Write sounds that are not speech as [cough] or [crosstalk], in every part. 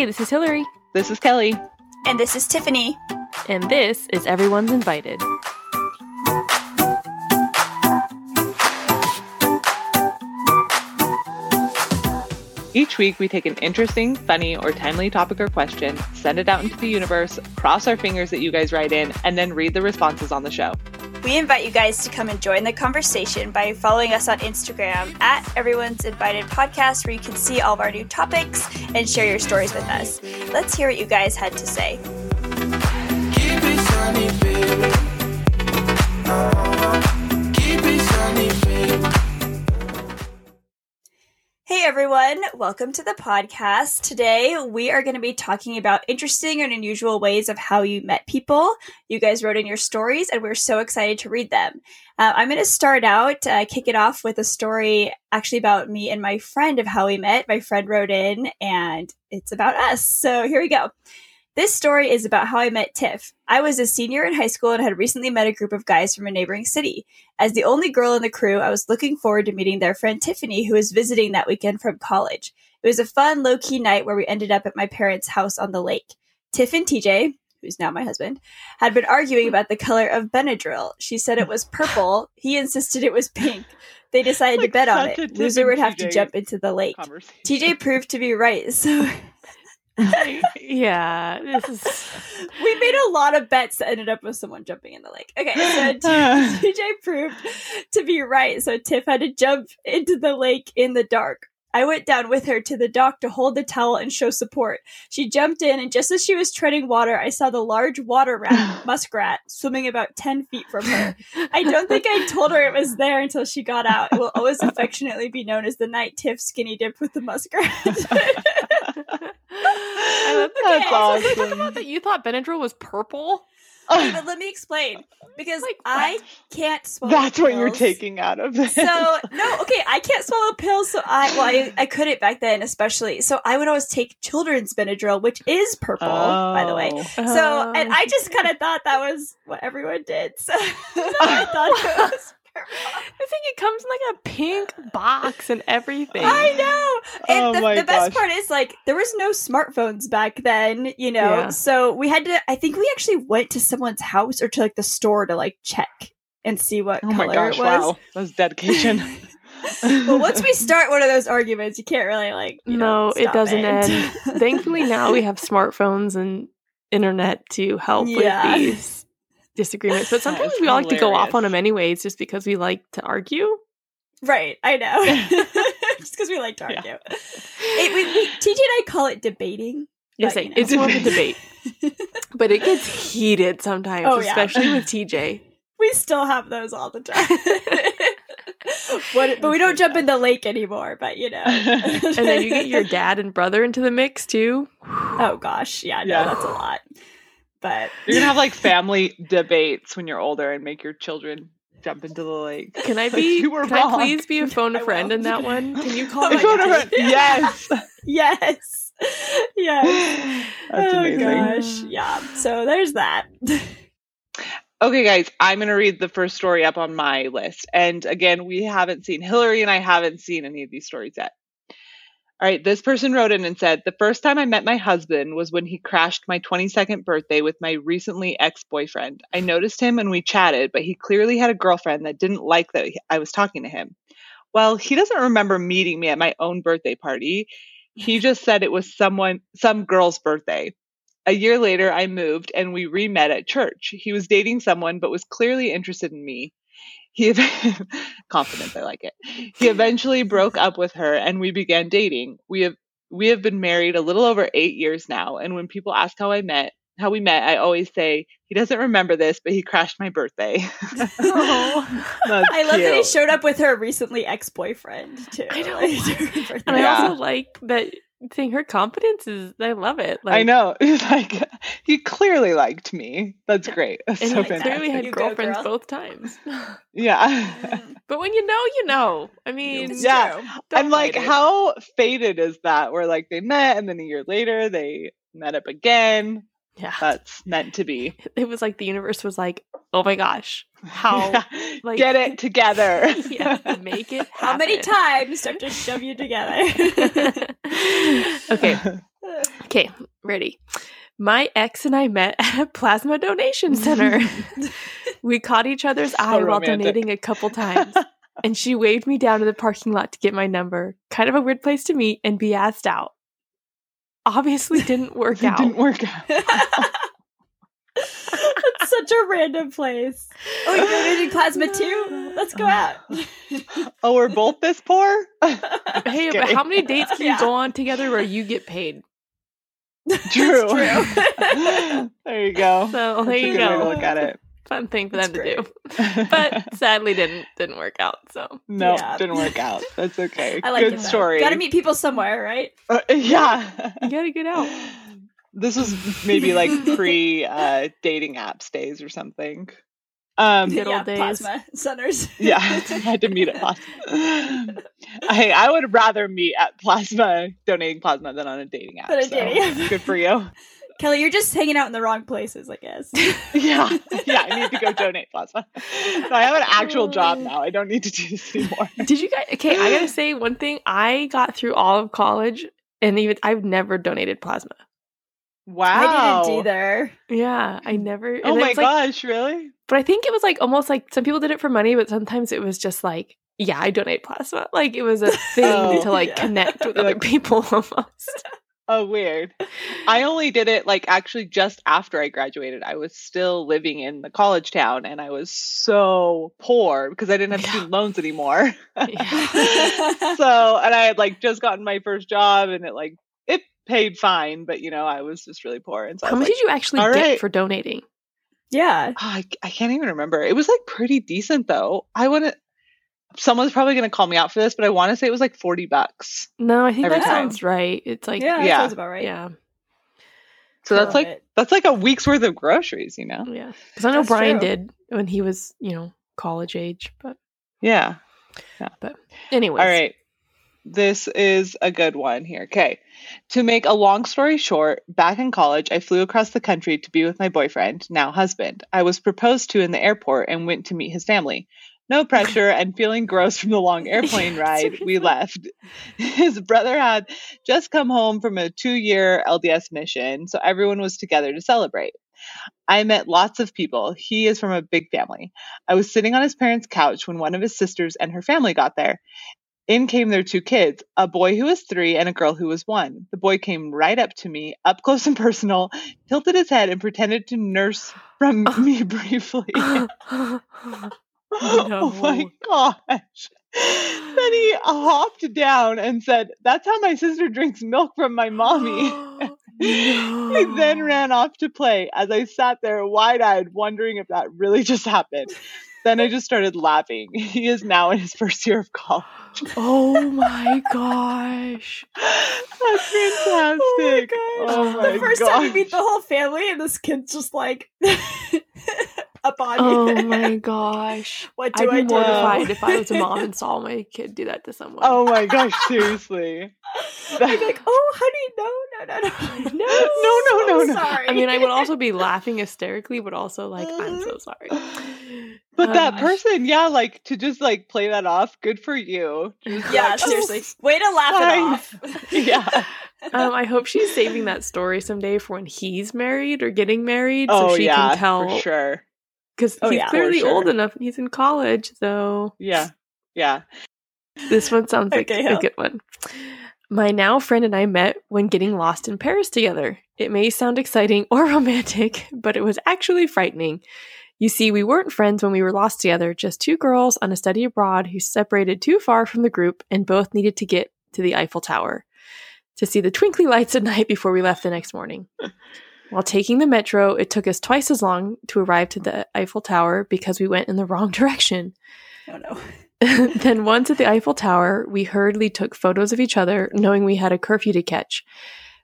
Hey, this is Hillary. This is Kelly. And this is Tiffany. And this is Everyone's Invited. Each week, we take an interesting, funny, or timely topic or question, send it out into the universe, cross our fingers that you guys write in, and then read the responses on the show. We invite you guys to come and join the conversation by following us on Instagram at Everyone's Invited Podcast, where you can see all of our new topics and share your stories with us. Let's hear what you guys had to say. Hey everyone, welcome to the podcast. Today we are going to be talking about interesting and unusual ways of how you met people. You guys wrote in your stories and we're so excited to read them. Uh, I'm going to start out, uh, kick it off with a story actually about me and my friend of how we met. My friend wrote in and it's about us. So here we go. This story is about how I met Tiff. I was a senior in high school and had recently met a group of guys from a neighboring city. As the only girl in the crew, I was looking forward to meeting their friend Tiffany, who was visiting that weekend from college. It was a fun, low key night where we ended up at my parents' house on the lake. Tiff and TJ, who's now my husband, had been arguing about the color of Benadryl. She said it was purple. He insisted it was pink. They decided like to bet on it. Loser would have to jump into the lake. TJ proved to be right, so [laughs] [laughs] yeah, this is. [laughs] We made a lot of bets that ended up with someone jumping in the lake. Okay, so [laughs] TJ proved to be right. So Tiff had to jump into the lake in the dark. I went down with her to the dock to hold the towel and show support. She jumped in, and just as she was treading water, I saw the large water rat, [sighs] muskrat, swimming about 10 feet from her. I don't think I told her it was there until she got out. It will always affectionately be known as the night Tiff skinny dipped with the muskrat. I love the That's awesome. about that you thought Benadryl was purple. Oh. Okay, but let me explain because like, I can't swallow. That's pills. what you're taking out of this. So [laughs] no, okay, I can't swallow pills. So I well, I, I couldn't back then, especially. So I would always take children's Benadryl, which is purple, oh. by the way. Oh. So and I oh. just kind of thought that was what everyone did. So [laughs] I thought [laughs] it was I think it comes in like a pink box and everything. I know. And oh the, the best part is like there was no smartphones back then, you know. Yeah. So we had to I think we actually went to someone's house or to like the store to like check and see what oh color my gosh, it was. Wow. That's dedication. [laughs] [laughs] well, once we start one of those arguments, you can't really like no, know, it doesn't it. end. [laughs] Thankfully, now we have smartphones and internet to help yeah. with these disagreements, but sometimes we all like to go off on them anyways, just because we like to argue. Right, I know. [laughs] [laughs] just because we like to argue. Yeah. It, we, we, TJ and I call it debating. Yes, but, you know. it's more of a debate, [laughs] but it gets heated sometimes, oh, especially yeah. with TJ. We still have those all the time. what, but we don't jump in the lake anymore. But you know, and then you get your dad and brother into the mix too. Oh gosh, yeah, no, yeah. that's a lot. But you're gonna have like [laughs] family debates when you're older and make your children jump into the lake. Can I [laughs] be? you were can wrong. I please be a [laughs] phone a friend in that one? Can you call my phone friend? Yes. yes. Yes. That's oh amazing. gosh. Yeah. So there's that. Okay, guys, I'm going to read the first story up on my list. And again, we haven't seen, Hillary and I haven't seen any of these stories yet. All right, this person wrote in and said, The first time I met my husband was when he crashed my 22nd birthday with my recently ex boyfriend. I noticed him and we chatted, but he clearly had a girlfriend that didn't like that I was talking to him. Well, he doesn't remember meeting me at my own birthday party. He [laughs] just said it was someone, some girl's birthday. A year later, I moved and we re met at church. He was dating someone, but was clearly interested in me. He [laughs] confidence, I like it. He eventually broke up with her and we began dating. We have we have been married a little over 8 years now and when people ask how I met, how we met, I always say he doesn't remember this, but he crashed my birthday. oh, [laughs] I love cute. that he showed up with her recently ex-boyfriend too. I know. [laughs] and I also like that seeing her confidence is I love it. Like, I know. [laughs] He's like he clearly liked me. That's great. That's and so he clearly had you girlfriends go, both times. [laughs] yeah. [laughs] but when you know, you know. I mean, yeah. I'm like, it. how faded is that? Where like they met and then a year later they met up again. Yeah. That's meant to be. [laughs] It was like the universe was like, oh my gosh, how [laughs] yeah. like get it together. [laughs] yeah, make it. Happen. How many times do I have to shove you together? okay. Okay, ready. My ex and I met at a plasma donation center. we caught each other's eye while donating a couple times. and she waved me down to the parking lot to get my number. Kind of a weird place to meet and be asked out. Obviously [laughs] didn't work out. didn't work [laughs] out. That's such a random place. Oh, you're donating plasma too? Let's go out. [laughs] oh, we're both this poor? hey, but how many dates can yeah. you go on together where you get paid? True. true. there you go. So there you go. look at it. Fun thing for them to do, [laughs] but [laughs] sadly didn't didn't work out. So no, yeah. didn't work out. That's [laughs] okay. I like Good it, story. Got to meet people somewhere, right? Uh, yeah, you got to get out. This was maybe like pre uh, dating apps days or something. Um, Good yeah, days. plasma centers. yeah, I had to meet at plasma. I I would rather meet at plasma donating plasma than on a dating app. a so dating app. Good for you. Kelly, you're just hanging out in the wrong places, I guess. [laughs] yeah, yeah. I need to go donate plasma. So I have an actual job oh. now. I don't need to do this anymore. Did you guys? Okay, I gotta say one thing. I got through all of college, and even I've never donated plasma. Wow. I didn't either. Yeah, I never. Oh my gosh, like, really? But I think it was like almost like some people did it for money, but sometimes it was just like, yeah, I donate plasma. Like it was a [laughs] thing oh, to like yeah. connect with other people [laughs] almost. Oh, weird. I only did it like actually just after I graduated. I was still living in the college town and I was so poor because I didn't have yeah. student loans anymore. Yeah. [laughs] [laughs] so, and I had like just gotten my first job and it like it paid fine, but you know, I was just really poor. And so how much like, did you actually get right. for donating? Yeah, oh, I, I can't even remember. It was like pretty decent though. I wouldn't. Someone's probably going to call me out for this, but I want to say it was like forty bucks. No, I think that time. sounds right. It's like yeah, yeah. sounds about right. Yeah. So that's like it. that's like a week's worth of groceries, you know. Yeah, because I know that's Brian true. did when he was, you know, college age, but yeah, yeah. But anyway, all right. This is a good one here. Okay. To make a long story short, back in college, I flew across the country to be with my boyfriend, now husband. I was proposed to in the airport and went to meet his family. No pressure and feeling gross from the long [laughs] airplane ride, we left. [laughs] His brother had just come home from a two year LDS mission, so everyone was together to celebrate. I met lots of people. He is from a big family. I was sitting on his parents' couch when one of his sisters and her family got there. In came their two kids, a boy who was three and a girl who was one. The boy came right up to me, up close and personal, tilted his head, and pretended to nurse from oh. me [laughs] briefly. [laughs] Oh no. Oh my gosh. then he [gasps] hopped down and said, That's how my sister drinks milk from my mommy. no. [gasps] [laughs] he then ran off to play as I sat there wide eyed, wondering if that really just happened. Then I just started laughing. [laughs] He is now in his first year of college. Oh my gosh. That's fantastic. Oh my, oh my the first gosh. time you meet the whole family and this kid's just like up on you. Oh my [laughs] gosh. what do I'd I be mortified if I was a mom [laughs] and saw my kid do that to someone. Oh my gosh, [laughs] seriously. I'd be like, oh honey, no, no, no, no. No, no, no, no, Sorry. I mean I would also be laughing hysterically, but also like, I'm so sorry. But that person, yeah, like to just like play that off, good for you. Just yeah, like, seriously. Oh, Way to laugh fine. it off. yeah. Um, I hope she's saving that story someday for when he's married or getting married, so oh, she yeah, can tell. sure because oh, he's yeah, clearly sure. old enough and he's in college. So yeah, yeah. This one sounds like okay, a good one. My now friend and I met when getting lost in Paris together. It may sound exciting or [laughs] romantic, but it was actually frightening. You see, we weren't friends when we were lost together, just two girls on a study abroad who separated too far from the group and both needed to get to the Eiffel Tower to see the twinkly lights at [laughs] night before we left the next morning. [laughs] While taking the metro, it took us twice as long to arrive to the Eiffel Tower because we went in the wrong [laughs] direction. Oh no. [laughs] then once at the Eiffel Tower, we hurriedly took photos of each other, knowing we had a curfew to catch.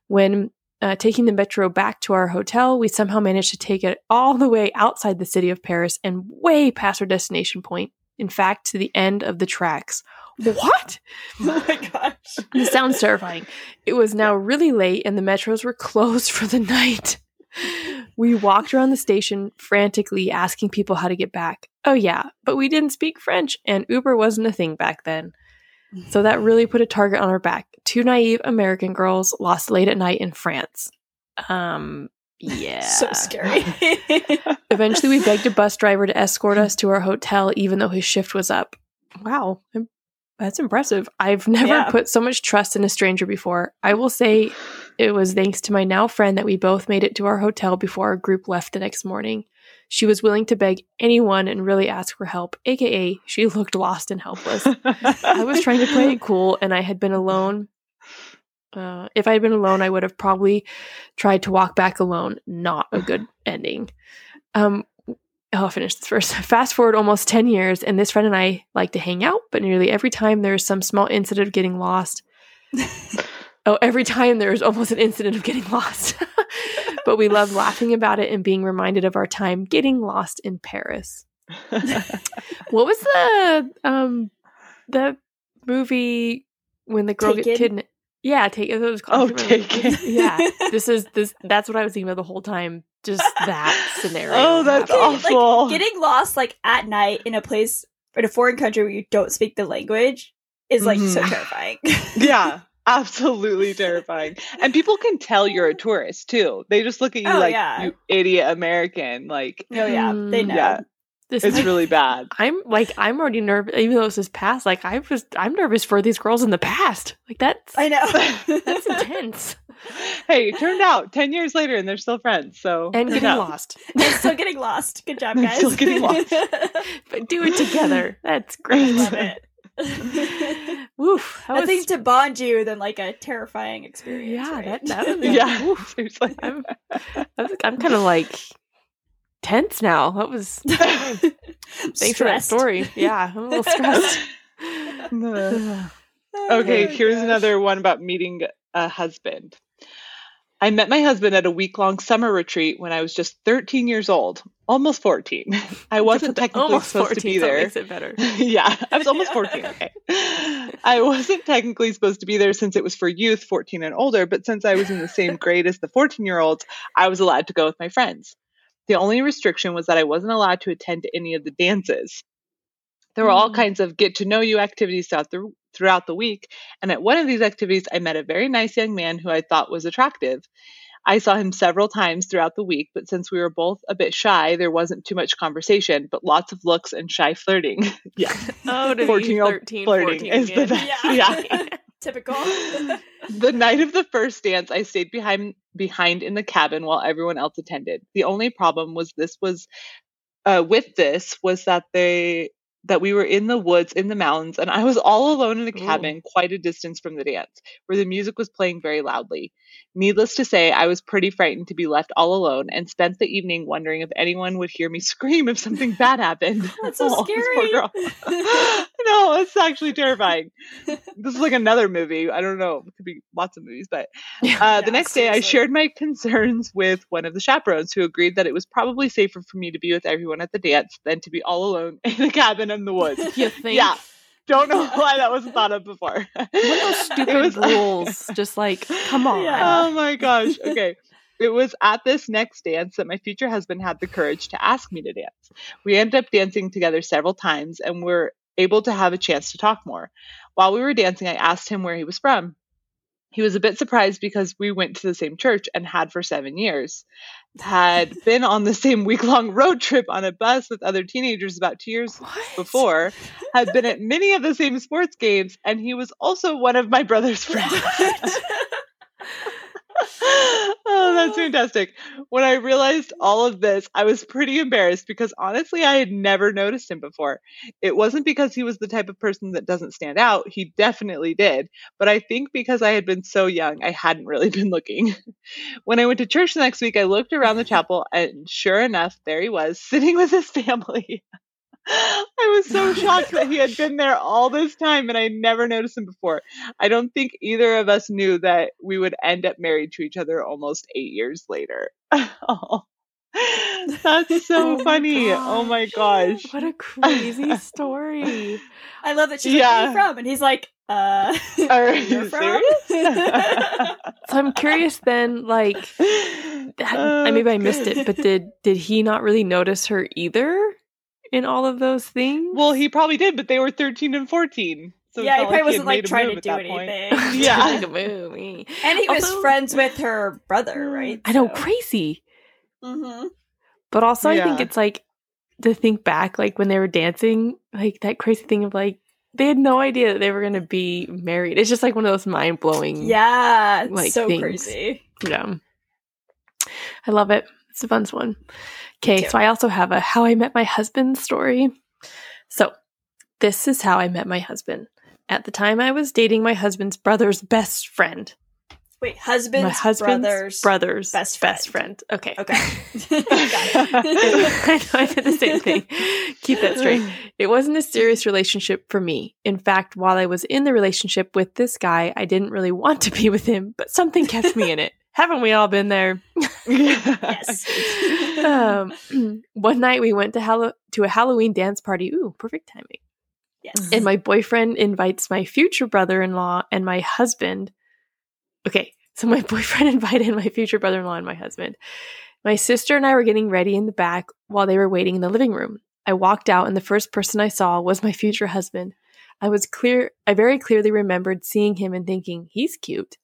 When uh, taking the metro back to our hotel, we somehow managed to take it all the way outside the city of Paris and way past our destination point. In fact, to the end of the tracks. What? [laughs] oh my gosh. [laughs] This sounds terrifying. It was now really late and the metros were closed [laughs] for the night. We walked around the station frantically asking people how to get back. Oh, yeah, but we didn't speak French and Uber wasn't a thing back then. So that really put a target on our back. Two naive American girls lost late at night in France. Um, yeah. so scary. [laughs] Eventually, we begged a bus driver to escort us to our hotel, even though his shift was up. Wow. That's impressive. I've never yeah. put so much trust in a stranger before. I will say it was thanks to my now friend that we both made it to our hotel before our group left the next morning. She was willing to beg anyone and really ask for help, aka, she looked lost and helpless. [laughs] I was trying to play it cool and I had been alone. Uh, if I had been alone, I would have probably tried to walk back alone. Not a good [sighs] ending. Um, I'll finish this first. [laughs] Fast forward almost 10 years, and this friend and I like to hang out, but nearly every time there is some small incident of getting lost. [laughs] oh, every time there is almost an incident of getting lost. [laughs] but we love laughing about it and being reminded of our time getting lost in Paris. what was the um the movie when the girl Taken? gets kidnapped? Yeah, Taken was. Oh, Taken. Yeah, [laughs] this is this. That's what I was thinking about the whole time just that scenario. Oh, that's awful. Like, getting lost like at night in a place in a foreign country where you don't speak the language is like mm. so mm-hmm. terrifying. [laughs] yeah. [laughs] Absolutely terrifying. And people can tell you're a tourist too. They just look at you oh, like yeah. you idiot American. Like Oh yeah, they know. Yeah. This it's really bad. I'm like I'm already nervous, even though this is past. Like I was, I'm nervous for these girls in the past. Like that's I know [laughs] that's [laughs] intense. Hey, it turned out ten years later, and they're still friends. So and getting lost, [laughs] and still getting lost. Good job, guys. still getting lost, but do it together. That's great. Love it. Woof! That Nothing was... to bond you than like a terrifying experience. Yeah, right? that, that was, yeah. Seriously, I'm, I'm kind of like tense now. [laughs] That was thanks for that story. Yeah, I'm a little [laughs] stressed. [sighs] okay, here's another one about meeting a husband. I met my husband at a week long summer retreat when I was just 13 years old, almost 14. [laughs] I wasn't technically supposed 14, to be there. Makes it better. yeah, I was almost 14. Okay. I wasn't technically supposed to be there since it was for youth 14 and older, but since I was in the same grade as the 14 year olds, I was allowed to go with my friends. The only restriction was that I wasn't allowed to attend to any of the dances. There were all mm. kinds of get to know you activities throughout the, throughout the week, and at one of these activities, I met a very nice young man who I thought was attractive. I saw him several times throughout the week, but since we were both a bit shy, there wasn't too much conversation, but lots of looks and shy flirting. yeah. [laughs] Oh, 14 year old flirting is the best. Yeah. yeah. [laughs] [laughs] Typical. [laughs] the night of the first dance, I stayed behind behind in the cabin while everyone else attended. The only problem was this was uh, with this was that they that we were in the woods in the mountains and I was all alone in a cabin Ooh. quite a distance from the dance where the music was playing very loudly. Needless to say, I was pretty frightened to be left all alone and spent the evening wondering if anyone would hear me [laughs] scream if something bad happened. [laughs] That's [laughs] so oh, scary. no, it's actually terrifying. this is like another movie. I don't know. It could be lots of movies, but uh, yeah, the next day I shared my concerns with one of the chaperones who agreed that it was probably safer for me to be with everyone at the dance than to be all alone in the cabin in the woods. [laughs] You think? Yeah. Don't know why that wasn't thought [laughs] of before. what those stupid was, rules? [laughs] Just like, come on. Yeah. Oh, oh my gosh. Okay. It was at this next dance that my future husband had the courage to ask me to dance. We ended up dancing together several times and were able to have a chance to talk more. While we were dancing, I asked him where he was from. He was a bit surprised because we went to the same church and had for seven years. Had [laughs] been on the same week long road trip on a bus with other teenagers about two years what? before, had been at many of the same sports games, and he was also one of my brother's [laughs] friends. [laughs] oh, that's [laughs] fantastic. When I realized all of this, I was pretty embarrassed because honestly, I had never noticed him before. It wasn't because he was the type of person that doesn't stand out, he definitely did. But I think because I had been so young, I hadn't really [laughs] been looking. when I went to church the next week, I looked around the chapel, and sure enough, there he was, [laughs] sitting with his family. [laughs] I was so shocked that he had been there all this time and I never noticed him before. I don't think either of us knew that we would end up married to each other almost eight years later. oh, [laughs] that's [laughs] so oh funny. My oh my gosh. What a crazy story. I love that she's yeah. like, Where are you from? And he's like, uh are you serious? so I'm curious then, like I maybe I missed it, but did did he not really notice her either? In all of those things? Well, he probably did, but they were 13 and 14. So yeah, he probably like wasn't like [laughs] trying to do anything. yeah, like a movie. And he was friends with her brother, right? I know, crazy. Mm-hmm. But also, yeah. I think it's like to think back, like when they were dancing, like that crazy thing of like they had no idea that they were going to be married. It's just like one of those mind blowing, yeah, like so things. crazy. Yeah, I love it. It's a fun one. Okay, so I also have a how I met my husband story. So this is how I met my husband. At the time, I was dating my husband's brother's best friend. Wait, husband's, my husband's brother's, brother's best friend. best friend. Okay. Okay. [laughs] I know I did the same thing. Keep that straight. It wasn't a serious relationship for me. In fact, while I was in the relationship with this guy, I didn't really want to be with him, but something kept me in it. [laughs] Haven't we all been there? yes. [laughs] um, [clears throat] one night we went to Hall- to a Halloween dance party. Ooh, perfect timing. Yes. And my boyfriend invites my future brother-in-law and my husband Okay, so my [laughs] boyfriend invited my future brother in law and my husband. My sister and I were getting ready in the back while they were waiting in the living room. I walked out, and the first person I saw was my future husband. I was clear, I very clearly remembered seeing him and thinking, he's cute.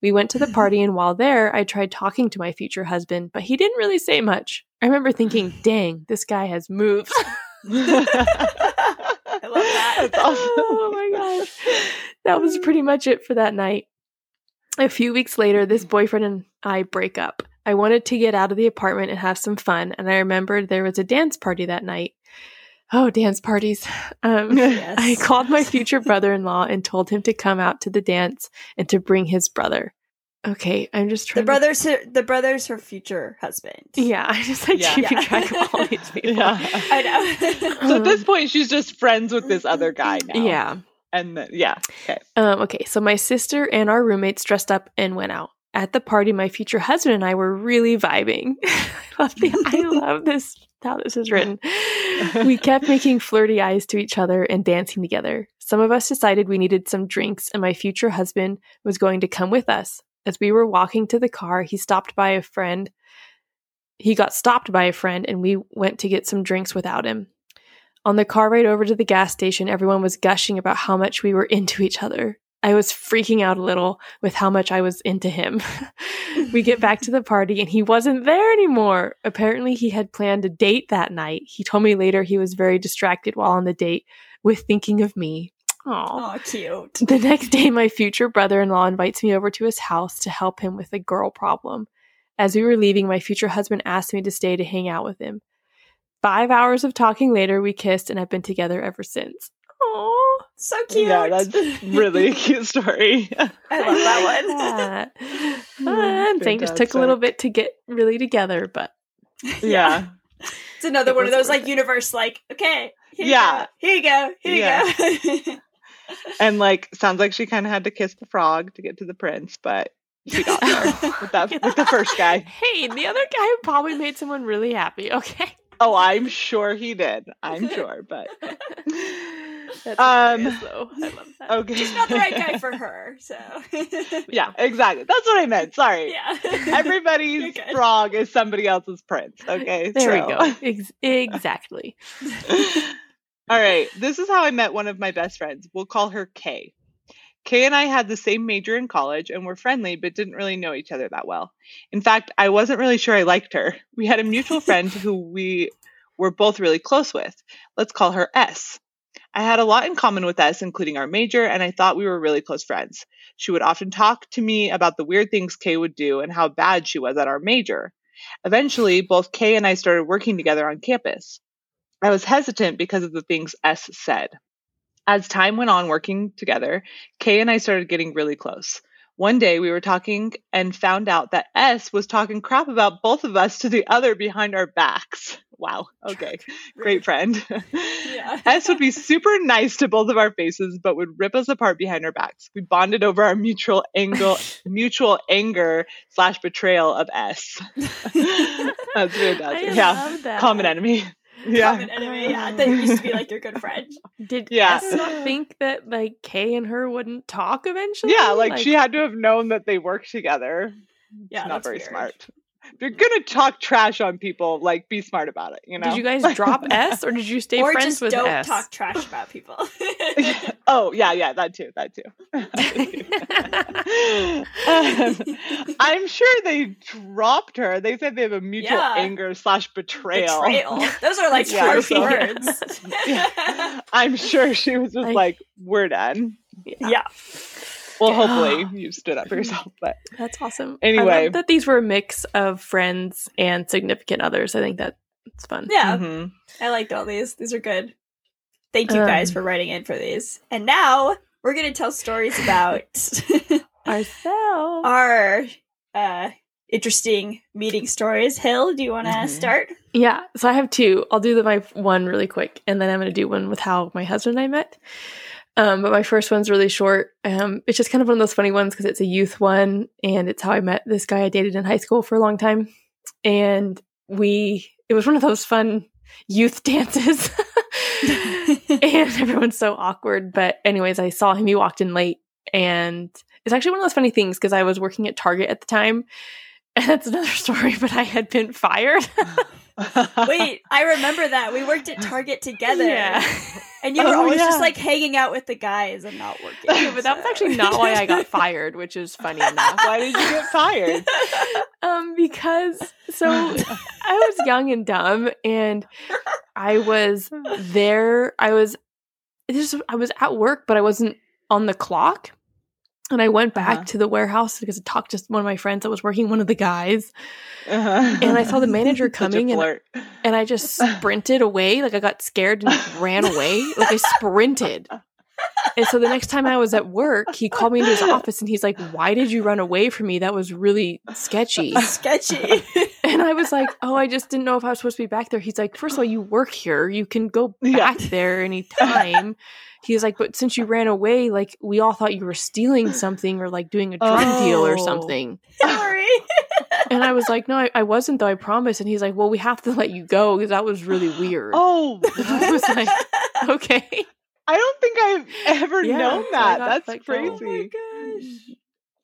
We went to the [laughs] party, and while there, I tried talking to my future husband, but he didn't really say much. I remember thinking, [laughs] dang, this guy has moves. I love that. That's awesome. oh my gosh. That was pretty much it for that night. A few weeks later, this boyfriend and I break up. I wanted to get out of the apartment and have some fun, and I remembered there was a dance party that night. Oh, dance parties. Um, [laughs] yes. I called my future brother in law and told him to come out to the dance and to bring his brother. Okay, I'm just trying. The brother's to... her, the brother's her future husband. Yeah, I just like yeah. keeping yeah. track of all these [laughs] people. Yeah. I know. so at this point, she's just friends with this other guy [laughs] now. Yeah, and then, yeah. Okay. Um, okay. So my sister and our roommates dressed up and went out. At the party, my future husband and I were really vibing. [laughs] I love the, I [laughs] love this how this is written. [laughs] we kept making flirty eyes to each other and dancing together. Some of us decided we needed some drinks, and my future husband was going to come with us. As we were walking to the car, he stopped by a friend. He got stopped by a friend, and we went to get some drinks without him. On the car ride over to the gas station, everyone was gushing about how much we were into each other. I was freaking out a little with how much I was into him. [laughs] we get back to the party and he wasn't there anymore. Apparently, he had planned a date that night. He told me later he was very distracted while on the date with thinking of me. Oh, cute. The next day, my future brother in law invites me over to his house to help him with a girl problem. As we were leaving, my future husband asked me to stay to hang out with him. Five hours of talking later, we kissed and have been together ever since. Oh, so cute. Yeah, that's really a cute story. [laughs] I love that one. uh, things [laughs] just took a little bit to get really together, but yeah. It's another it one of those like it. universe, like, okay, here yeah. You here you go. Here yeah. you go. [laughs] and like sounds like she kind of had to kiss the frog to get to the prince, but she got there with that with the first guy. Hey, the other guy probably made someone really happy. Okay. [laughs] Oh, I'm sure he did. I'm [laughs] sure, but [laughs] um. I love that. Okay, he's not the right guy for her. So yeah, exactly. That's what I meant. Sorry. Yeah, everybody's frog is somebody else's prince. Okay, there True. we go. Ex- exactly. All right, this is how I met one of my best friends. We'll call her Kay. Kay and I had the same major in college and were friendly, but didn't really know each other that well. In fact, I wasn't really sure I liked her. We had a mutual [laughs] friend who we were both really close with. Let's call her S. I had a lot in common with S, including our major, and I thought we were really close friends. She would often talk to me about the weird things Kay would do and how bad she was at our major. Eventually, both Kay and I started working together on campus. I was hesitant because of the things S said. As time went on working together, Kay and I started getting really close. One day we were talking and found out that S was talking crap about both of us to the other behind our backs. Wow. Okay. [laughs] Great friend. Yeah. [laughs] S would be super nice to both of our faces, but would rip us apart behind our backs. We bonded over our mutual angle, [laughs] mutual anger slash betrayal of S. That's fantastic. yeah. Common enemy yeah. common enemy. Yeah, that used to be like your good friend. [laughs] Did yeah. S not think that like Kay and her wouldn't talk eventually? Yeah, like, like, she had to have known that they worked together. Yeah, it's not very weird. smart. If you're gonna talk trash on people, like be smart about it. You know. Did you guys drop [laughs] S or did you stay or friends just with don't S? talk trash about people. [laughs] [laughs] oh yeah, yeah, that too, that too. um, I'm sure they dropped her. They said they have a mutual Yeah. anger slash betrayal. Betrayal. Those are like Yeah, harsh so- words. Yeah. I'm sure she was just I- like, "We're done." yeah. Well, hopefully you stood up for yourself, but That's awesome. I Anyway. love that these were a mix of friends and significant others. I think that it's fun. Yeah. mhm. I liked all these. These are good. Thank you guys Um, for writing in for these. And now we're going to tell stories about [laughs] [laughs] Ourselves. our uh, interesting meeting stories. Hill, do you want to Mhm. start? Yeah, so I have two. I'll do the, my one really quick, and then I'm going to do one with how my husband and I met. Um, but my first one's really short. Um, it's just kind of one of those funny ones because it's a youth one, and it's how I met this guy I dated in high school for a long time. And we, it was one of those fun youth [laughs] dances. [laughs] and everyone's so awkward. But, anyways, I saw him. He walked in late, and it's actually one of those funny things because I was working at Target at the time. [laughs] And that's another story, but I had been fired. Wait, [laughs] I remember that. We worked at Target together. Yeah. And you were Oh, always yeah. just like hanging out with the guys and not working. Yeah, [laughs] but that was actually not why I got [laughs] fired, which is funny enough. Why did you get fired? Um, because so I was young and dumb, and I was there. I was this. I was at work, but I wasn't on the clock. And I went back Uh-huh. to the warehouse because I talked to one of my friends that was working, one of the guys, Uh-huh. And I saw the manager [laughs] coming and- and I just sprinted away. Like I got scared and ran away. Like I sprinted. And so the next time I was at work, he called me into his office and he's like, Why did you run away from me? That was really sketchy. [laughs] sketchy. [laughs] And I was like, Oh, I just didn't know if I was supposed to be back there. He's like, First of all, you work here. You can go Yeah. back there anytime. He's like, But since you ran away, like we all thought you were stealing something or like doing a drug deal or Oh. something. Sorry. And I was like, No, I, I wasn't though, I promise. And he's like, Well, we have to let you go because that was really weird. Oh, [laughs] I was like, Okay. I don't think I've ever Yeah, known that. got That's let go. Oh my crazy. gosh.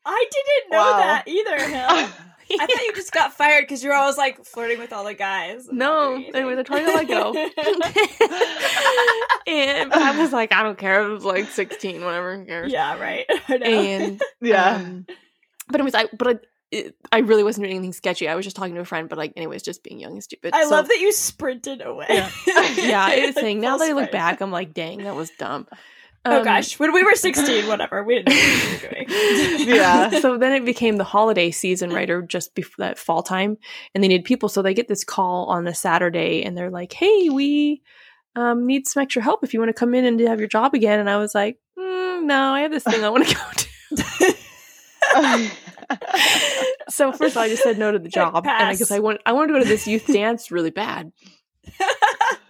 I didn't know Wow. that either, Hill. [laughs] I thought you just got fired because you were always like flirting with all the guys. No, doing anything. anyways, I tried to let go. [laughs] and I was like, I don't care. It was like 16, whatever. who cares? yeah, right. [laughs] And yeah. um, but anyways, I but I, it, I really wasn't doing anything sketchy. I was just talking to a friend, but like, anyways, just being young and stupid. I So, love that you sprinted away. Yeah. Yeah, it was [laughs] saying now that I look back, I'm like, dang, that was dumb. Oh Um, gosh, when we were 16, whatever, we didn't know what we were doing. [laughs] Yeah. so then it became the holiday season, right, or just before that fall time, and they need people. So they get this call on a Saturday, and they're like, "Hey, we um, need some extra help if you want to come in and have your job again." And I was like, mm, "No, I have this thing I want to go [laughs] to." [laughs] so first of all, I just said no to the job, and I Pass. guess I want I wanted to go to this youth dance really bad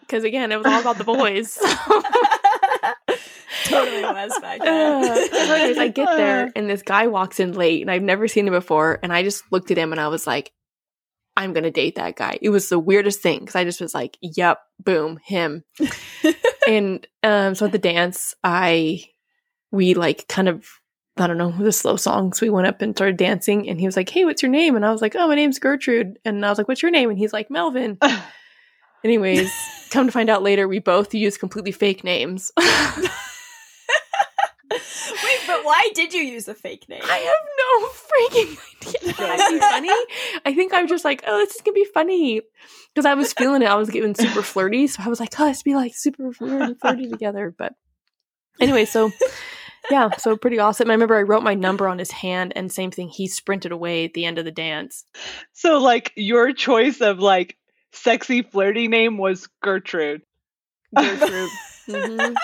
because again, it was all about the boys. Totally was back then. [laughs] anyways, [laughs] I get there and this guy walks in late and I've never seen him before. And I just looked at him and I was like, I'm going to date that guy. It was the weirdest thing because I just was like, yep, boom, him. [laughs] and um, so at the dance, I, we like kind of, I don't know, the slow songs. We went up and started dancing and he was like, hey, what's your name? And I was like, oh, my name's Gertrude. And I was like, what's your name? And he's like, Melvin. Anyways, [laughs] come to find out later, we both use completely fake names. [laughs] Wait, but why did you use a fake name? I have no freaking idea. That'd funny. I think I was just like, oh, this is gonna be funny because I was feeling it. I was getting super flirty, so I was like, oh, let's be like super weird flirty together. But anyway, so [laughs] yeah, so pretty awesome. I remember I wrote my number on his hand, and same thing. He sprinted away at the end of the dance. so, like, your choice of like sexy flirty name was Gertrude. Gertrude. [laughs] Mhm.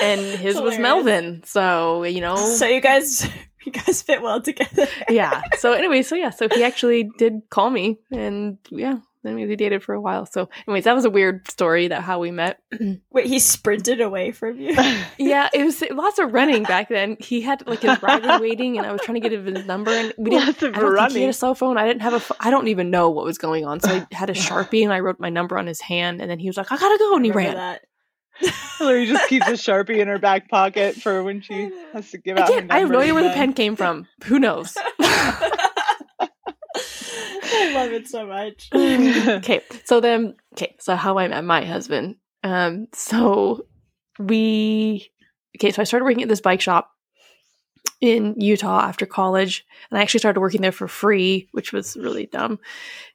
And his was Melvin. So you know, So you guys, [laughs] you guys fit well together. yeah. So anyway, so yeah, so he actually did call me, and yeah, then we dated for a while. So, anyways, that was a weird story that how we met. [clears throat] Wait, he sprinted away from you. [laughs] yeah, it was lots of running back then. He had like his ride was waiting, and I was trying to get his number, and we didn't. Lots of I don't think he had a cell phone. I didn't have a. pho- I don't even know what was going on. So I had a [sighs] sharpie, and I wrote my number on his hand, and then he was like, "I gotta go," and he ran. that. [laughs] Hillary just keeps a sharpie in her back pocket for when she [laughs] has to give out. her Again, I have no number idea where the pen came from. Who knows? I love it so much. [laughs] [laughs] okay, so then, okay, so how I met my husband. Um, so we, okay, so I started working at this bike shop in Utah after college, and I actually started working there for free, which was really dumb.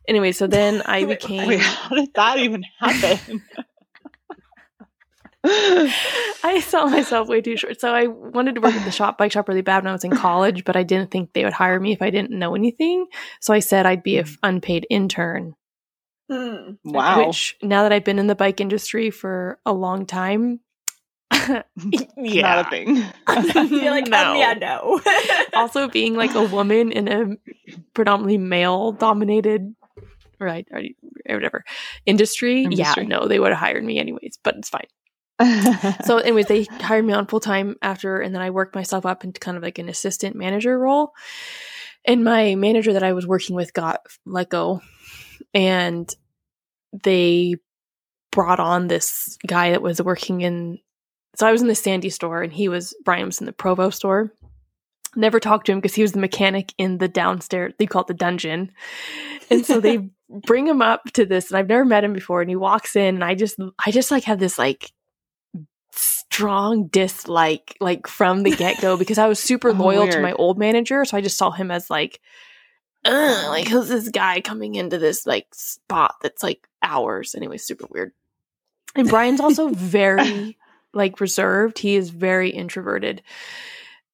Anyway, so then I became. [laughs] Wait, how did that even happen? [laughs] I saw myself way too short. So I wanted to work at the shop bike shop really bad when I was in college, but I didn't think they would hire me if I didn't know anything. So I said I'd be an hmm. unpaid intern. Mm. Wow. Which now that I've been in the bike industry for a long time, yeah. [laughs] [laughs] Not a thing. You're like, no. Um, yeah, no. also being like a woman in a predominantly male dominated right or whatever industry, industry, yeah, no, they would have hired me anyways, but it's fine. [laughs] so anyways they hired me on full time after and then i worked myself up into kind of like an assistant manager role. And my manager that i was working with got let go. And they brought on this guy that was working in so i was in the sandy store and he was brian was in the provo store. Never talked to him because he was the mechanic in the downstairs they call it the dungeon. And so they [laughs] bring him up to this and i've never met him before and he walks in and i just i just like have this like strong dislike like from the get-go [laughs] because I was super oh, loyal to my old manager so I just saw him as like like who's this guy coming into this like spot that's like ours? Anyway super weird. And Brian's [laughs] also very like reserved. He is very introverted.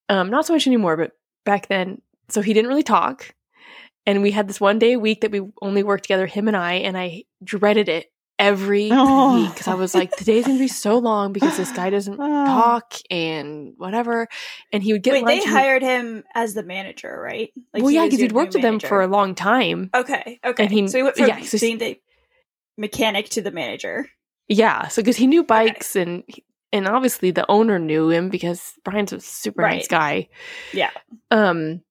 Um not so much anymore but back then so he didn't really talk. And we had this one day a week that we only worked together him and I and I dreaded it every [laughs] oh. week because I was like, today's gonna be so long because this guy doesn't [sighs] oh. talk and whatever. And he would get. Wait, they hired him as the manager, right? Like well, yeah, because he'd worked with them for a long time. Okay, okay. And he, so he went from yeah, so being the mechanic to the manager. Yeah, so because he knew bikes okay. and and obviously the owner knew him because Brian's a super right. nice guy. Yeah. Um.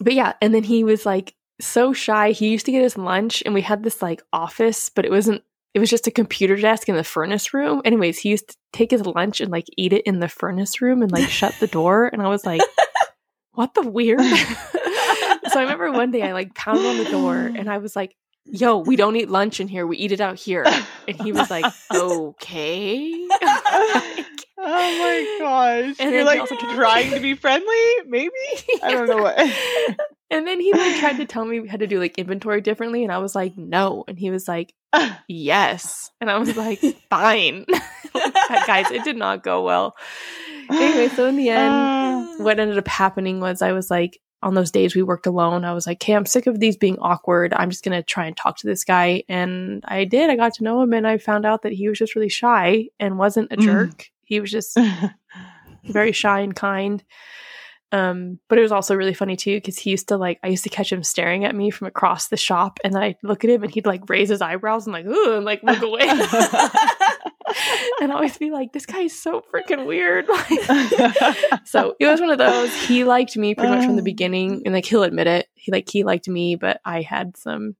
But yeah, and then he was like so shy. He used to get his lunch, and we had this like office, but it wasn't it was just a computer desk in the furnace room. Anyways, he used to take his lunch and like eat it in the furnace room and like shut the door. And I was like, [laughs] what the weird? [laughs] so I remember one day I like pounded on the door and I was like, yo, we don't eat lunch in here. We eat it out here. And he was like, [laughs] okay. oh my gosh. And You're like trying to be friendly, maybe? I don't know what. and then he like tried to tell me we had to do like inventory differently. And I was like, no. And he was like, [laughs] yes. And I was like, [laughs] fine. Guys, it did not go well. Anyway, so in the end, uh. [sighs] what ended up happening was I was like, on those days we worked alone, I was like, hey, I'm sick of these being awkward. I'm just going to try and talk to this guy. And I did. I got to know him and I found out that he was just really shy and wasn't a mm. jerk. He was just [laughs] very shy and kind. Um, but it was also really funny too because he used to like I used to catch him staring at me from across the shop, and then I'd look at him and he'd like raise his eyebrows and like ooh and like look away, [laughs] and always be like, "This guy is so freaking weird." [laughs] so it was one of those. He liked me pretty much from the beginning, and like he'll admit it. He like he liked me, but I had some,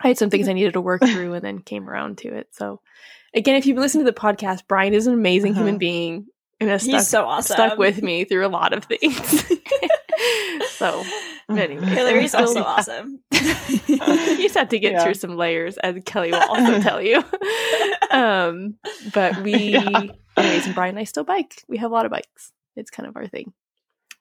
I had some things I needed to work through, and then came around to it. So again, if you've listened to the podcast, Brian is an amazing uh-huh. human being and has stuck, so awesome. stuck with me through a lot of things. [laughs] so anyway, Hillary's also [laughs] awesome. [laughs] you just have to get yeah. through some layers, as Kelly will also tell you. Um, but we, yeah. anyways, and Brian and I still bike. We have a lot of bikes. It's kind of our thing.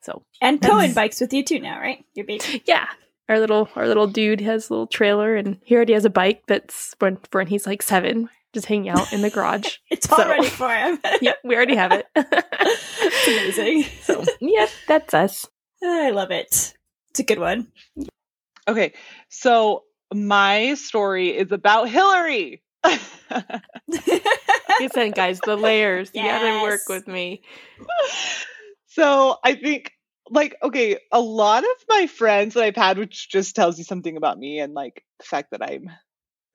So and Cohen bikes with you too now, right? Your baby. Yeah, our little our little dude has a little trailer, and he already has a bike that's when when he's like seven just hanging out in the garage. [laughs] it's all so, ready for him. [laughs] yep, we already have it. it's amazing. [laughs] So, yeah, that's us. I love it. It's a good one. Okay, so my story is about Hillary. You Listen, guys, the layers. Yes. You gotta work with me. So I think like okay a lot of my friends that i've had which just tells you something about me and like the fact that i'm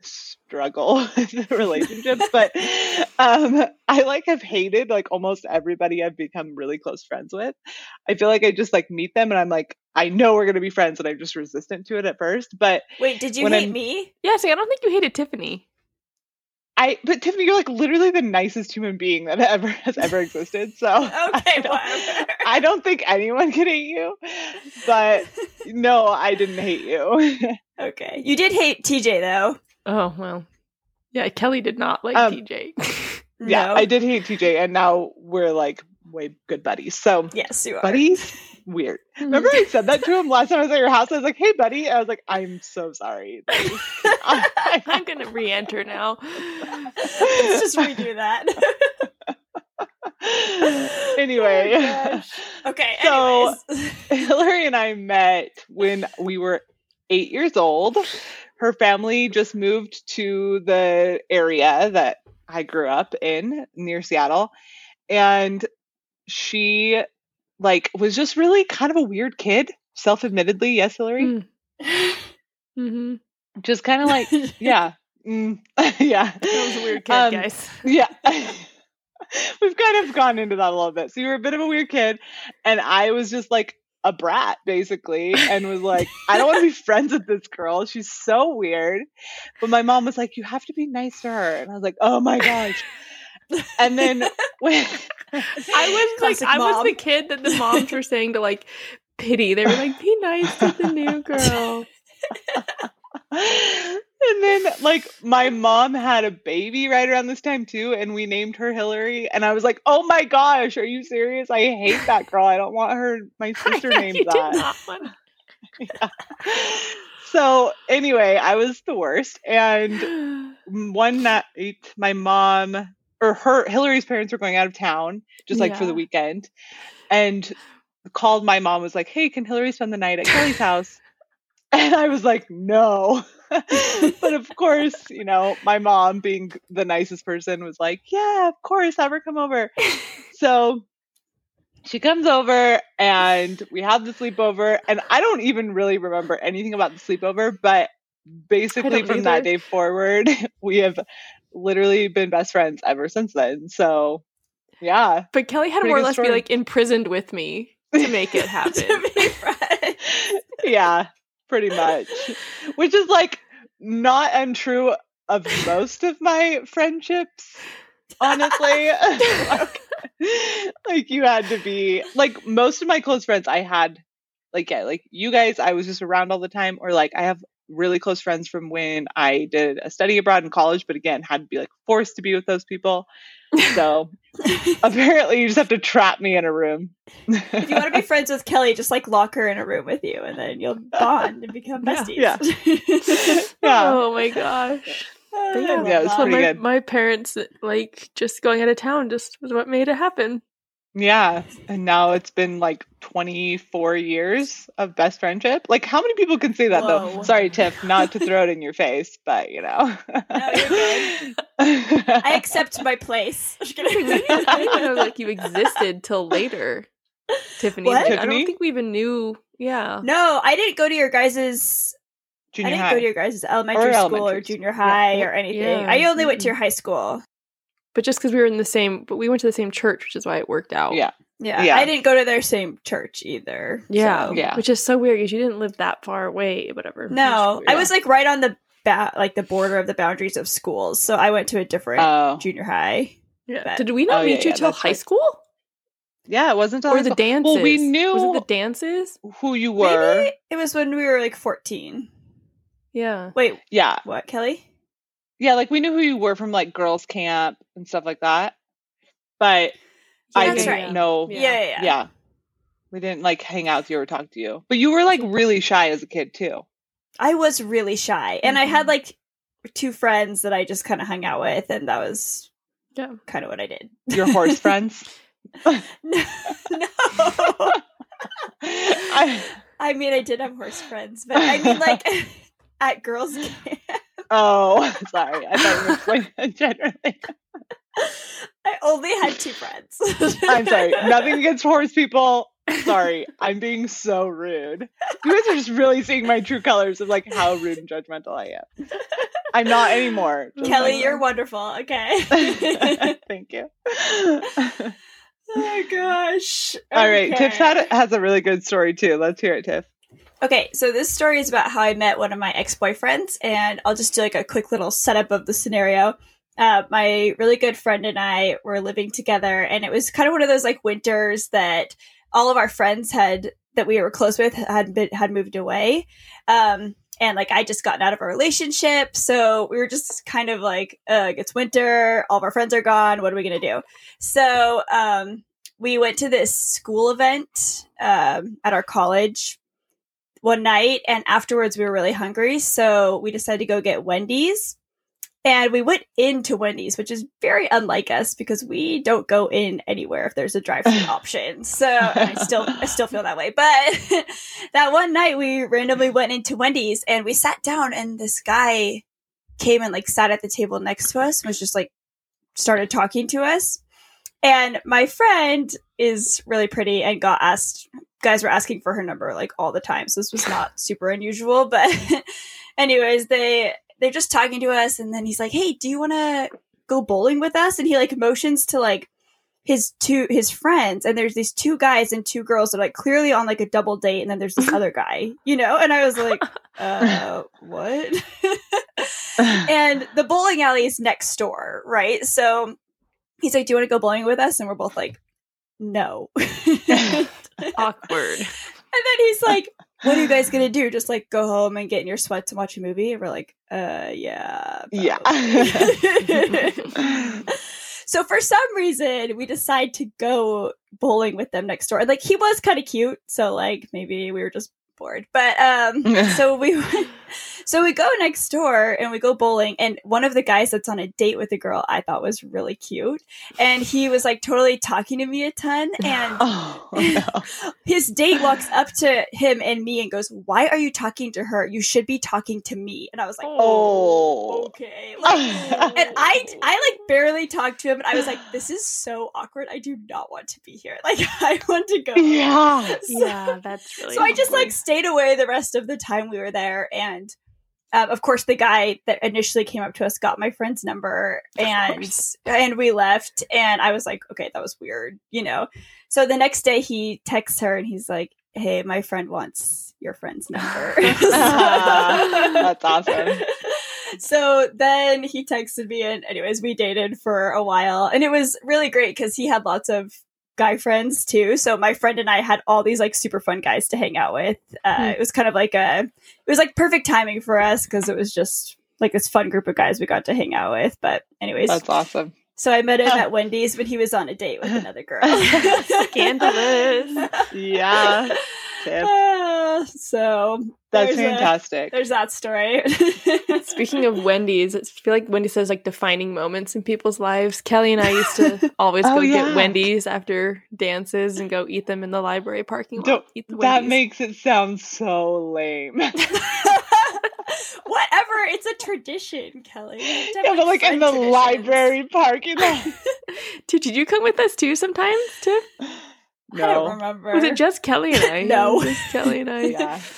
struggle [laughs] with relationships but um i like have hated like almost everybody i've become really close friends with i feel like i just like meet them and i'm like i know we're gonna be friends and i'm just resistant to it at first but wait did you hate I'm, me yeah see i don't think you hated tiffany I but Tiffany, you're like literally the nicest human being that ever [laughs] has ever existed. So [laughs] okay, I don't, I don't think anyone could hate you. But no, I didn't hate you. okay. You did hate TJ though. Oh, well. Yeah, Kelly did not like um, TJ. [laughs] [laughs] yeah, no. I did hate TJ, and now we're like way good buddies. So, yes, you are. Buddies? [laughs] Weird. Remember I said that to him last time I was at your house? I was like, hey, buddy. I was like, I'm so sorry. I'm going to re enter now. Let's just redo that. anyway. Oh, okay. So Hillary and I met when we were eight years old. Her family just moved to the area that I grew up in near Seattle. And she like was just really kind of a weird kid, self-admittedly. Yes, Hillary. Mm. [laughs] Mm-hmm. Just kind of like, [laughs] yeah, mm, [laughs] yeah. That was a weird kid, um, guys. Yeah. We've kind of gone into that a little bit. So you were a bit of a weird kid, and I was just like a brat basically and was like i don't want to be [laughs] friends with this girl. She's so weird. But my mom was like you have to be nice to her. And i was like oh my gosh. And then [laughs] when I was like, I was the kid that the moms were saying to like pity. They were like, "Be nice to the new [laughs] girl." And then like my mom had a baby right around this time too and we named her hillary. And i was like oh my gosh are you serious? I hate that girl. I don't want her my [laughs] sister named that. [laughs] yeah. so anyway i was the worst. And one night my mom or her Hillary's parents were going out of town just like yeah. for the weekend. And called my mom was like, "Hey, can Hillary spend the night at Kelly's house?" And I was like, "No." [laughs] but of course, you know, my mom being the nicest person was like, "Yeah, of course, have her come over." so she comes over and we have the sleepover and I don't even really remember anything about the sleepover, but basically from either. that day forward, [laughs] we have literally been best friends ever since then. So, yeah. But Kelly had to more or less story. be like imprisoned with me to make it [laughs] happen. yeah, pretty much. Which is like not untrue of most of my friendships, honestly. [laughs] like, like you had to be like most of my close friends I had like yeah, like you guys I was just around all the time or like I have really close friends from when I did a study abroad in college, but again, had to be like forced to be with those people. So [laughs] apparently, you just have to trap me in a room. if you want to be friends with Kelly, just like lock her in a room with you, and then you'll [laughs] bond and become besties. Yeah. yeah. [laughs] yeah. Oh my gosh. yeah, yeah, it was pretty my, good. My parents like just going out of town just was what made it happen. Yeah. And now it's been like 24 years of best friendship. Like, how many people can say that Whoa. though? Sorry, Tiff, not to throw it in your face, but you know. no, you're good. I [laughs] accept my place. I didn't even know like you existed till later, Tiffany. What? I don't think we even knew. Yeah. No, I didn't go to your guys's. Junior I didn't high. go to your guys' elementary or school elementary. or junior high yeah. or anything. Yeah. I only went to your mm-hmm. high school but just because we were in the same, but we went to the same church, which is why it worked out. Yeah. Yeah. yeah. I didn't go to their same church either. Yeah. So. Yeah. Which is so weird because you didn't live that far away, whatever. No, I was like right on the ba- like the border of the boundaries of schools. So I went to a different oh. junior high. Yeah. But... Did we not oh, meet yeah, you till high right. school? Yeah, it wasn't or the school. dances. Well, we knew was it the dances who you were. Maybe it was when we were like fourteen. Yeah. Wait. Yeah. What, Kelly? Yeah, like we knew who you were from like girls' camp and stuff like that but yeah, I didn't right. know. Yeah. Yeah, yeah. yeah. We didn't like hang out with you or talk to you. But you were like really shy as a kid too. I was really shy. And mm-hmm. I had mm-hmm. like two friends that I just kind of hung out with and that was yeah. kind of what I did. Your horse friends? [laughs] no. no. [laughs] I, I mean I did have horse friends, but I mean like [laughs] at girls camp. Oh, sorry. I thought you were explaining generally. I only had two friends. I'm sorry. Nothing against horse people. Sorry, [laughs] I'm being so rude. You guys are just really seeing my true colors of like how rude and judgmental I am. I'm not anymore. Kelly, you're wonderful. Okay. [laughs] Thank you. [laughs] oh gosh. All right, okay. Tiff had, has a really good story too. Let's hear it, Tiff. Okay, so this story is about how I met one of my ex boyfriends, and I'll just do like a quick little setup of the scenario uh, my really good friend and I were living together, and it was kind of one of those like winters that all of our friends had that we were close with had been had moved away. Um, and like I just gotten out of a relationship, so we were just kind of like, it's winter, all of our friends are gone. What are we gonna do? So um, we went to this school event um, at our college one night, and afterwards we were really hungry, so we decided to go get Wendy's. And we went into Wendy's, which is very unlike us because we don't go in anywhere if there's a drive-through [laughs] option. So I still I still feel that way. But [laughs] that one night we randomly went into Wendy's and we sat down and this guy came and like sat at the table next to us and was just like started talking to us. And my friend is really pretty and got asked guys were asking for her number like all the time. So this was not super unusual, but [laughs] anyways, they they're just talking to us and then he's like, "Hey, do you want to go bowling with us?" And he like motions to like his two his friends and there's these two guys and two girls that are like clearly on like a double date and then there's this other guy you know? And i was like [laughs] uh what? [laughs] And the bowling alley is next door right? So he's like do you want to go bowling with us? And we're both like no. [laughs] Awkward. And then he's like what are you guys gonna do? Just like go home and get in your sweats and watch a movie? And we're like, uh, yeah, yeah. [laughs] so for some reason, we decide to go bowling with them next door. Like he was kind of cute, so like maybe we were just bored. But um, [laughs] so we so we go next door and we go bowling, and one of the guys that's on a date with a girl I thought was really cute, and he was like totally talking to me a ton, [laughs] and oh, no. [laughs] his date walks up to him and me and goes, "Why are you talking to her? You should be talking to me." And I was like, "Oh, okay." Like, and I I like barely talked to him, and I was like, "This is so awkward. I do not want to be here. Like I want to go." Yeah, so, yeah, that's really. So awkward. I just like stayed away the rest of the time we were there. And um, of course, the guy that initially came up to us got my friend's number and and we left. And I was like, okay, that was weird, you know. So the next day he texts her and he's like, hey, my friend wants your friend's number. [laughs] [laughs] That's awesome. So then he texted me, and anyways, we dated for a while, and it was really great because he had lots of guy friends too. So my friend and I had all these like super fun guys to hang out with. Uh, mm. It was kind of like a, it was like perfect timing for us because it was just like this fun group of guys we got to hang out with. But anyways, that's awesome. So I met him at Wendy's when he was on a date with another [laughs] girl. [laughs] Scandalous. yeah. Uh, so that's fantastic. A, there's that story. [laughs] Speaking of Wendy's, I feel like Wendy says like defining moments in people's lives. Kelly and I used to [laughs] always oh, go yeah. get Wendy's after dances and go eat them in the library parking lot. that makes it sound so lame. [laughs] Whatever, it's a tradition, Kelly. Yeah, but like in the library parking lot. Dude, did you come with us too sometimes, too? No. I don't remember. Was it just Kelly and [laughs] I? no. Just Kelly and I. Yeah. [laughs]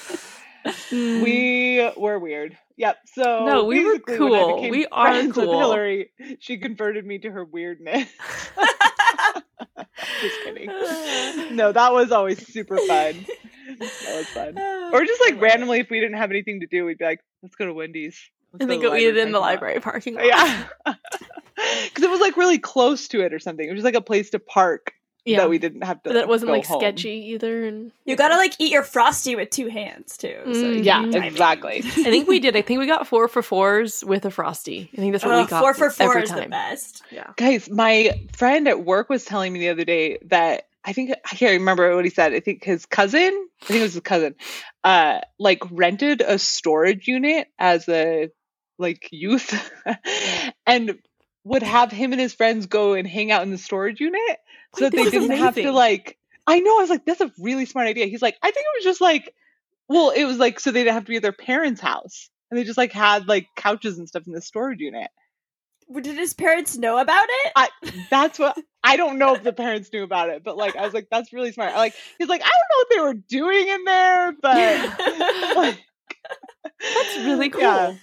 Mm. We were weird. Yep. So no, we were cool. We are cool. Hillary, she converted me to her weirdness. [laughs] just kidding. No, that was always super fun. That was fun. [sighs] Or just like randomly, if we didn't have anything to do, we'd be like, "Let's go to Wendy's." Let's and then go, go eat it in the library parking lot. Yeah. Because it was like really close to it or something. It was just like a place to park yeah. that we didn't have to. That wasn't like home. sketchy either. And you gotta like eat your frosty with two hands too. So mm, yeah, exactly. [laughs] I think we did. I think we got four for fours with a frosty. I think that's what uh, we got. Four for four every is time. the best. Yeah, guys, my friend at work was telling me the other day that I think I can't remember what he said. I think his cousin, I think it was his cousin, uh, like rented a storage unit as a like youth, [laughs] and would have him and his friends go and hang out in the storage unit so that they didn't amazing. have to like I know I was like that's a really smart idea. He's like I think it was just like well it was like so they didn't have to be at their parents' house and they just like had like couches and stuff in the storage unit. Did his parents know about it? I, that's what [laughs] I don't know if the parents knew about it, but like I was like, that's really smart. Like he's like, I don't know what they were doing in there, but [laughs] like, that's really [laughs] cool. Yeah,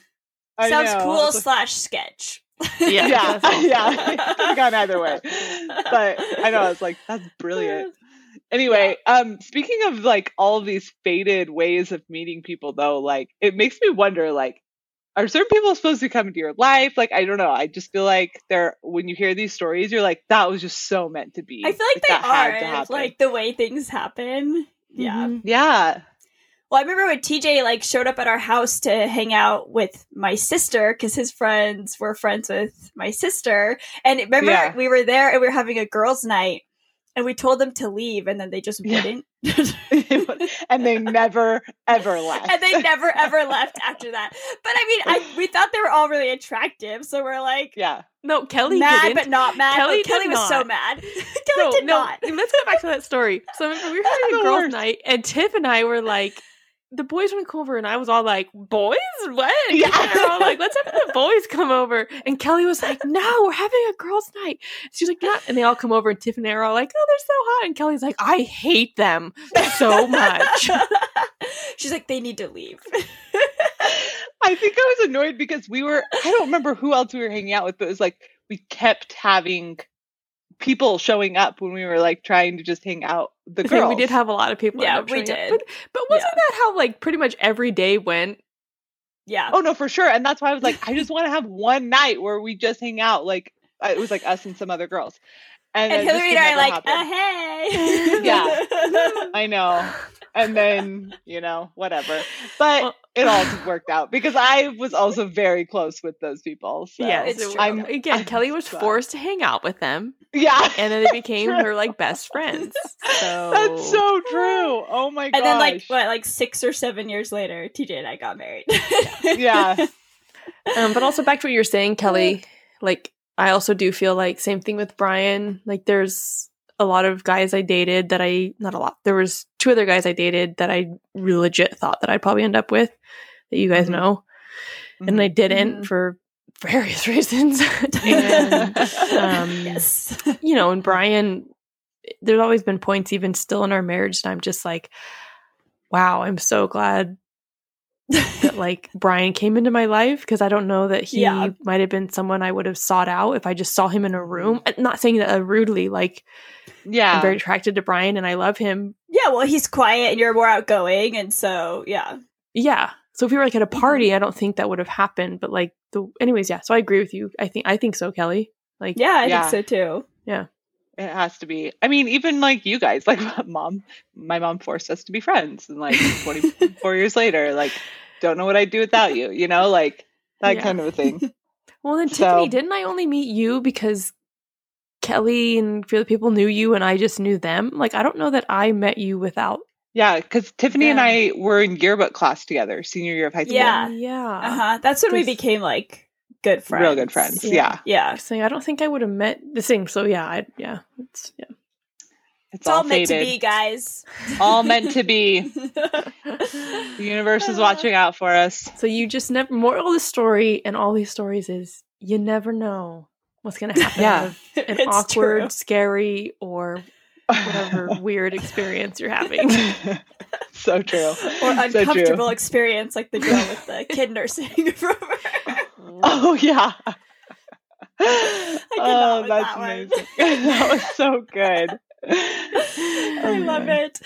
Sounds cool slash sketch. Yeah, yeah, yeah. [laughs] Could have gone either way, but I know I was like, that's brilliant. Anyway, yeah. um, speaking of like all of these fated ways of meeting people, though, like it makes me wonder, like, are certain people supposed to come into your life? Like, I don't know. I just feel like they're when you hear these stories, you're like, that was just so meant to be. I feel like, like they are like the way things happen Yeah. Mm-hmm. Yeah. Well, I remember when TJ like showed up at our house to hang out with my sister because his friends were friends with my sister. And remember yeah. we were there and we were having a girls' night and we told them to leave and then they just wouldn't. Yeah. [laughs] [laughs] and they never ever left. and they never ever left after that. But I mean, I we thought they were all really attractive, so we're like, yeah. No, Kelly mad didn't. but not mad. Kelly, Kelly was not. so mad. [laughs] Kelly no, did no. not. Let's go back to that story. So we were having a girls' night, and Tiff and I were like, the boys went over and I was all like, boys? What? Yeah. They're all like, let's have the boys come over. And Kelly was like, no, we're having a girls' night. She's like, yeah. And they all come over and Tiffany and I are all like, oh, they're so hot. And Kelly's like, I hate them so much. [laughs] She's like, they need to leave. I think I was annoyed because we were, I don't remember who else we were hanging out with, but it was like, we kept having people showing up when we were like trying to just hang out the girls. we did have a lot of people. Yeah, we did. But, but wasn't yeah. that how like pretty much every day went? Yeah. Oh no, for sure. And that's why I was like, I just [laughs] want to have one night where we just hang out. Like it was like us and some other girls. And, and Hillary and I are like, uh, hey. yeah. [laughs] I know and then you know whatever but well, it all worked out because i was also very close with those people so yeah I'm, again I'm kelly was forced to hang out with them yeah. and then they became her like [laughs] best friends so that's so true. Oh my god and then like what like six or seven years later tj and i got married. Yeah. [laughs] Um but also back to what you're saying kelly like i also do feel like same thing with brian like there's a lot of guys I dated that I not a lot. There was two other guys I dated that I really legit thought that I'd probably end up with that you guys mm-hmm. know. Mm-hmm. And I didn't mm-hmm. for various [laughs] reasons. and [laughs] [laughs] um, yes. you know, and Brian there's always been points even still in our marriage and I'm just like wow, I'm so glad that like [laughs] Brian came into my life because I don't know that he yeah. might have been someone I would have sought out if I just saw him in a room. I'm not saying that uh, rudely, like yeah, I'm very attracted to Brian and I love him. Yeah, well, he's quiet and you're more outgoing, and so yeah, yeah. So if we were like at a mm-hmm. party, I don't think that would have happened. But like the, anyways, yeah. So I agree with you. I think I think so, Kelly. Like yeah, I yeah. think so too. Yeah. It has to be. I mean, even like you guys, like [laughs] mom, my mom forced us to be friends, and like 24 [laughs] years later, like, don't know what I'd do without you. You know, like that yeah. kind of a thing. [laughs] well, then so, Tiffany, didn't I only meet you because Kelly and a few other people knew you, and I just knew them? Like, I don't know that I met you without. Yeah, because Tiffany yeah. and I were in yearbook class together, senior year of high school. Yeah, yeah. Uh huh. That's when we became like good friends. Real good friends. Yeah. Yeah. Saying I don't think I would have met the same. So yeah, I, yeah. It's yeah. It's, it's all, all meant to be, guys. All meant to be. [laughs] the universe is watching out for us. So you just never moral of the story and all these stories is you never know what's gonna happen. yeah. An [laughs] awkward, true. scary, or whatever [laughs] weird experience you're having. [laughs] so true. Or uncomfortable so true. experience like the girl with the kid nursing [laughs] from Oh yeah. oh, that's that amazing. that was so good. I oh, love it.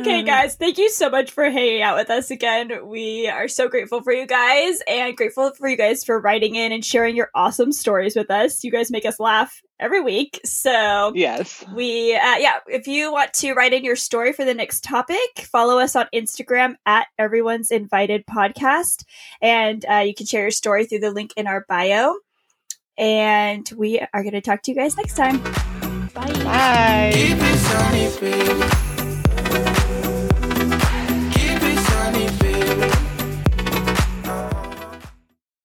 Okay, guys, thank you so much for hanging out with us again. We are so grateful for you guys and grateful for you guys for writing in and sharing your awesome stories with us. You guys make us laugh every week. So, yes. We, uh, yeah, if you want to write in your story for the next topic, follow us on Instagram at Everyone's Invited Podcast. And uh, you can share your story through the link in our bio. And we are going to talk to you guys next time. Bye. Bye.